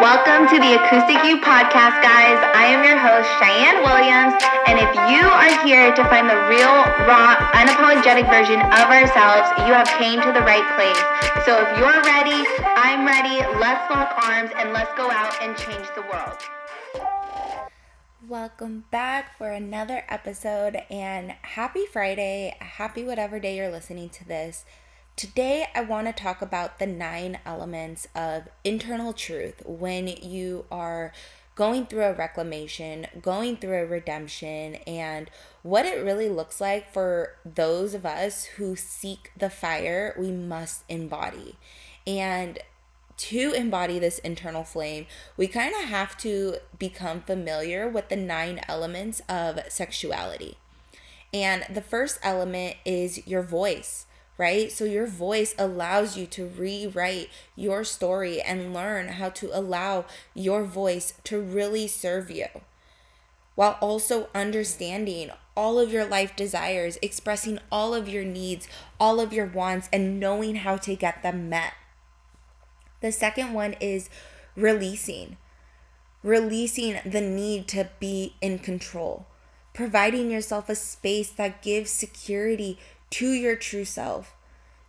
Welcome to the Acoustic You podcast, guys. I am your host, Cheyenne Williams, and if you are here to find the real, raw, unapologetic version of ourselves, you have came to the right place. So if you're ready, I'm ready. Let's lock arms and let's go out and change the world. Welcome back for another episode and happy Friday. Happy whatever day you're listening to this. Today, I want to talk about the nine elements of internal truth when you are going through a reclamation, going through a redemption, and what it really looks like for those of us who seek the fire we must embody. And to embody this internal flame, we kind of have to become familiar with the nine elements of sexuality. And the first element is your voice right? So your voice allows you to rewrite your story and learn how to allow your voice to really serve you while also understanding all of your life desires, expressing all of your needs, all of your wants, and knowing how to get them met. The second one is releasing, releasing the need to be in control, providing yourself a space that gives security to your true self,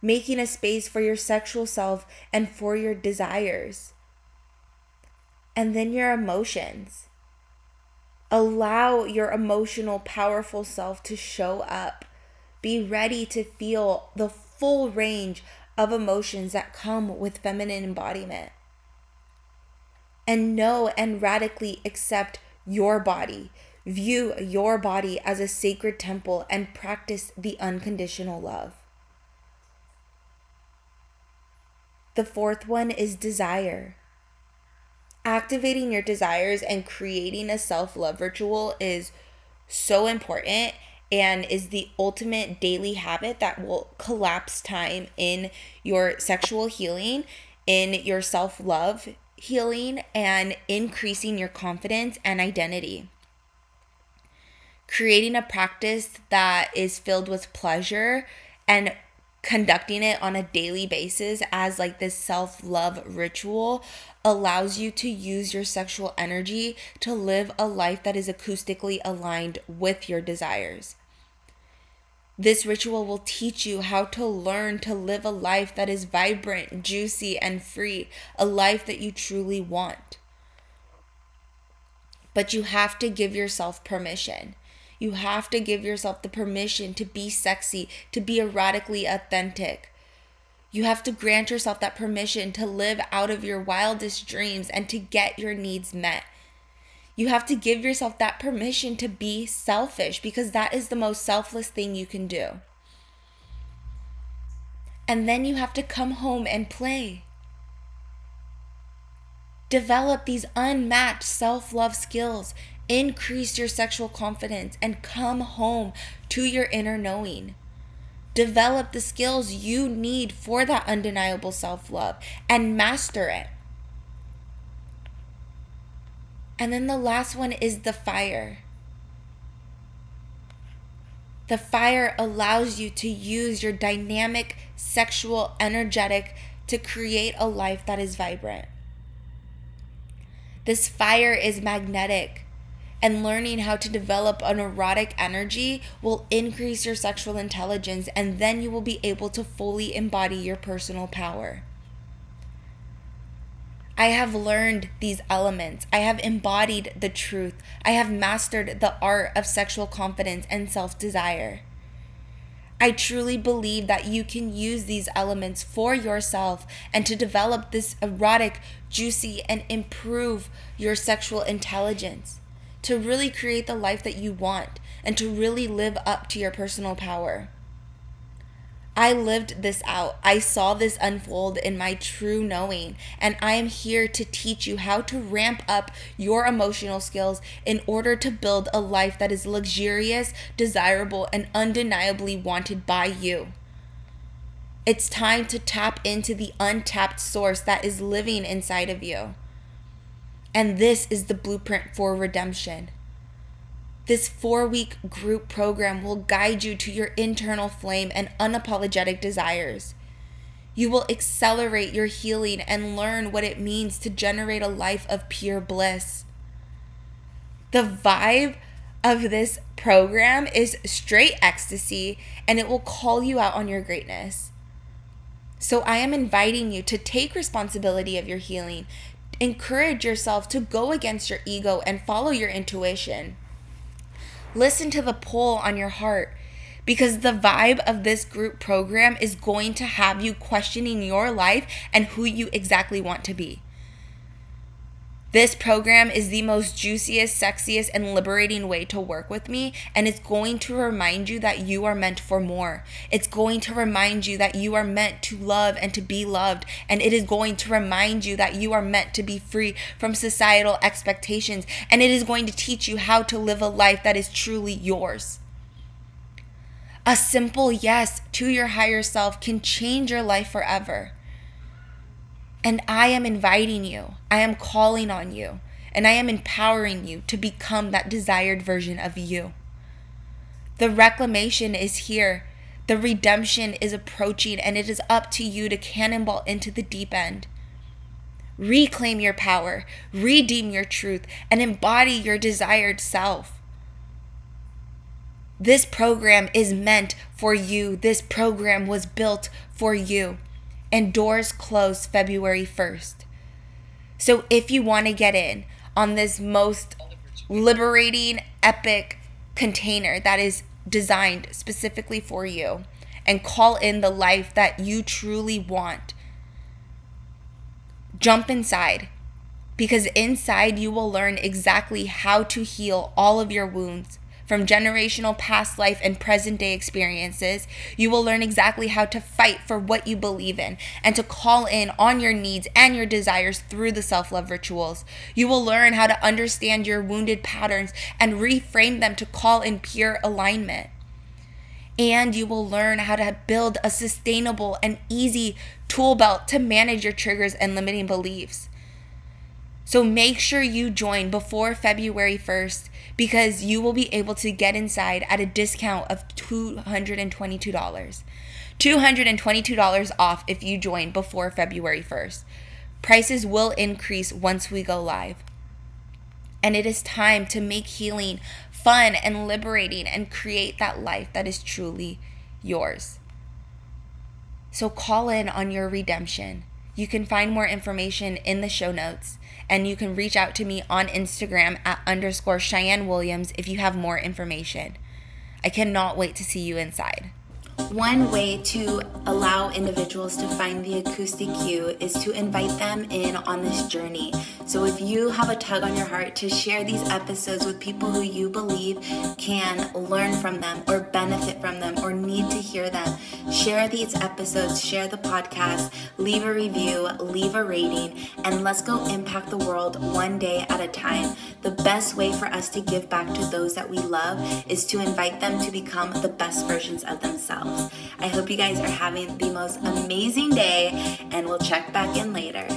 making a space for your sexual self and for your desires. And then your emotions. Allow your emotional, powerful self to show up. Be ready to feel the full range of emotions that come with feminine embodiment. And know and radically accept your body, View your body as a sacred temple and practice the unconditional love. The fourth one is desire. Activating your desires and creating a self love ritual is so important and is the ultimate daily habit that will collapse time in your sexual healing, in your self love healing, and increasing your confidence and identity creating a practice that is filled with pleasure and conducting it on a daily basis as like this self-love ritual allows you to use your sexual energy to live a life that is acoustically aligned with your desires. This ritual will teach you how to learn to live a life that is vibrant, juicy, and free, a life that you truly want. But you have to give yourself permission. You have to give yourself the permission to be sexy, to be erotically authentic. You have to grant yourself that permission to live out of your wildest dreams and to get your needs met. You have to give yourself that permission to be selfish because that is the most selfless thing you can do. And then you have to come home and play. Develop these unmatched self love skills Increase your sexual confidence and come home to your inner knowing. Develop the skills you need for that undeniable self love and master it. And then the last one is the fire. The fire allows you to use your dynamic, sexual, energetic to create a life that is vibrant. This fire is magnetic and learning how to develop an erotic energy will increase your sexual intelligence, and then you will be able to fully embody your personal power. I have learned these elements. I have embodied the truth. I have mastered the art of sexual confidence and self desire. I truly believe that you can use these elements for yourself and to develop this erotic, juicy, and improve your sexual intelligence to really create the life that you want and to really live up to your personal power. I lived this out. I saw this unfold in my true knowing, and I am here to teach you how to ramp up your emotional skills in order to build a life that is luxurious, desirable, and undeniably wanted by you. It's time to tap into the untapped source that is living inside of you. And this is the blueprint for redemption. This four week group program will guide you to your internal flame and unapologetic desires. You will accelerate your healing and learn what it means to generate a life of pure bliss. The vibe of this program is straight ecstasy and it will call you out on your greatness. So I am inviting you to take responsibility of your healing. Encourage yourself to go against your ego and follow your intuition. Listen to the pull on your heart because the vibe of this group program is going to have you questioning your life and who you exactly want to be. This program is the most juiciest, sexiest, and liberating way to work with me, and it's going to remind you that you are meant for more. It's going to remind you that you are meant to love and to be loved, and it is going to remind you that you are meant to be free from societal expectations, and it is going to teach you how to live a life that is truly yours. A simple yes to your higher self can change your life forever. And I am inviting you, I am calling on you, and I am empowering you to become that desired version of you. The reclamation is here. The redemption is approaching, and it is up to you to cannonball into the deep end. Reclaim your power, redeem your truth, and embody your desired self. This program is meant for you. This program was built for you. And doors close February 1st. So if you want to get in on this most liberating, epic container that is designed specifically for you and call in the life that you truly want, jump inside because inside you will learn exactly how to heal all of your wounds from generational past life and present day experiences, you will learn exactly how to fight for what you believe in and to call in on your needs and your desires through the self love rituals. You will learn how to understand your wounded patterns and reframe them to call in pure alignment. And you will learn how to build a sustainable and easy tool belt to manage your triggers and limiting beliefs. So make sure you join before February 1st because you will be able to get inside at a discount of $222. $222 off if you join before February 1st. Prices will increase once we go live. And it is time to make healing fun and liberating and create that life that is truly yours. So call in on your redemption. You can find more information in the show notes and you can reach out to me on Instagram at underscore Cheyenne Williams if you have more information. I cannot wait to see you inside. One way to allow individuals to find the Acoustic You is to invite them in on this journey. So if you have a tug on your heart to share these episodes with people who you believe can learn from them or benefit from them or need to hear them, share these episodes, share the podcast, leave a review, leave a rating, and let's go impact the world one day at a time. The best way for us to give back to those that we love is to invite them to become the best versions of themselves. I hope you guys are having the most amazing day, and we'll check back in later.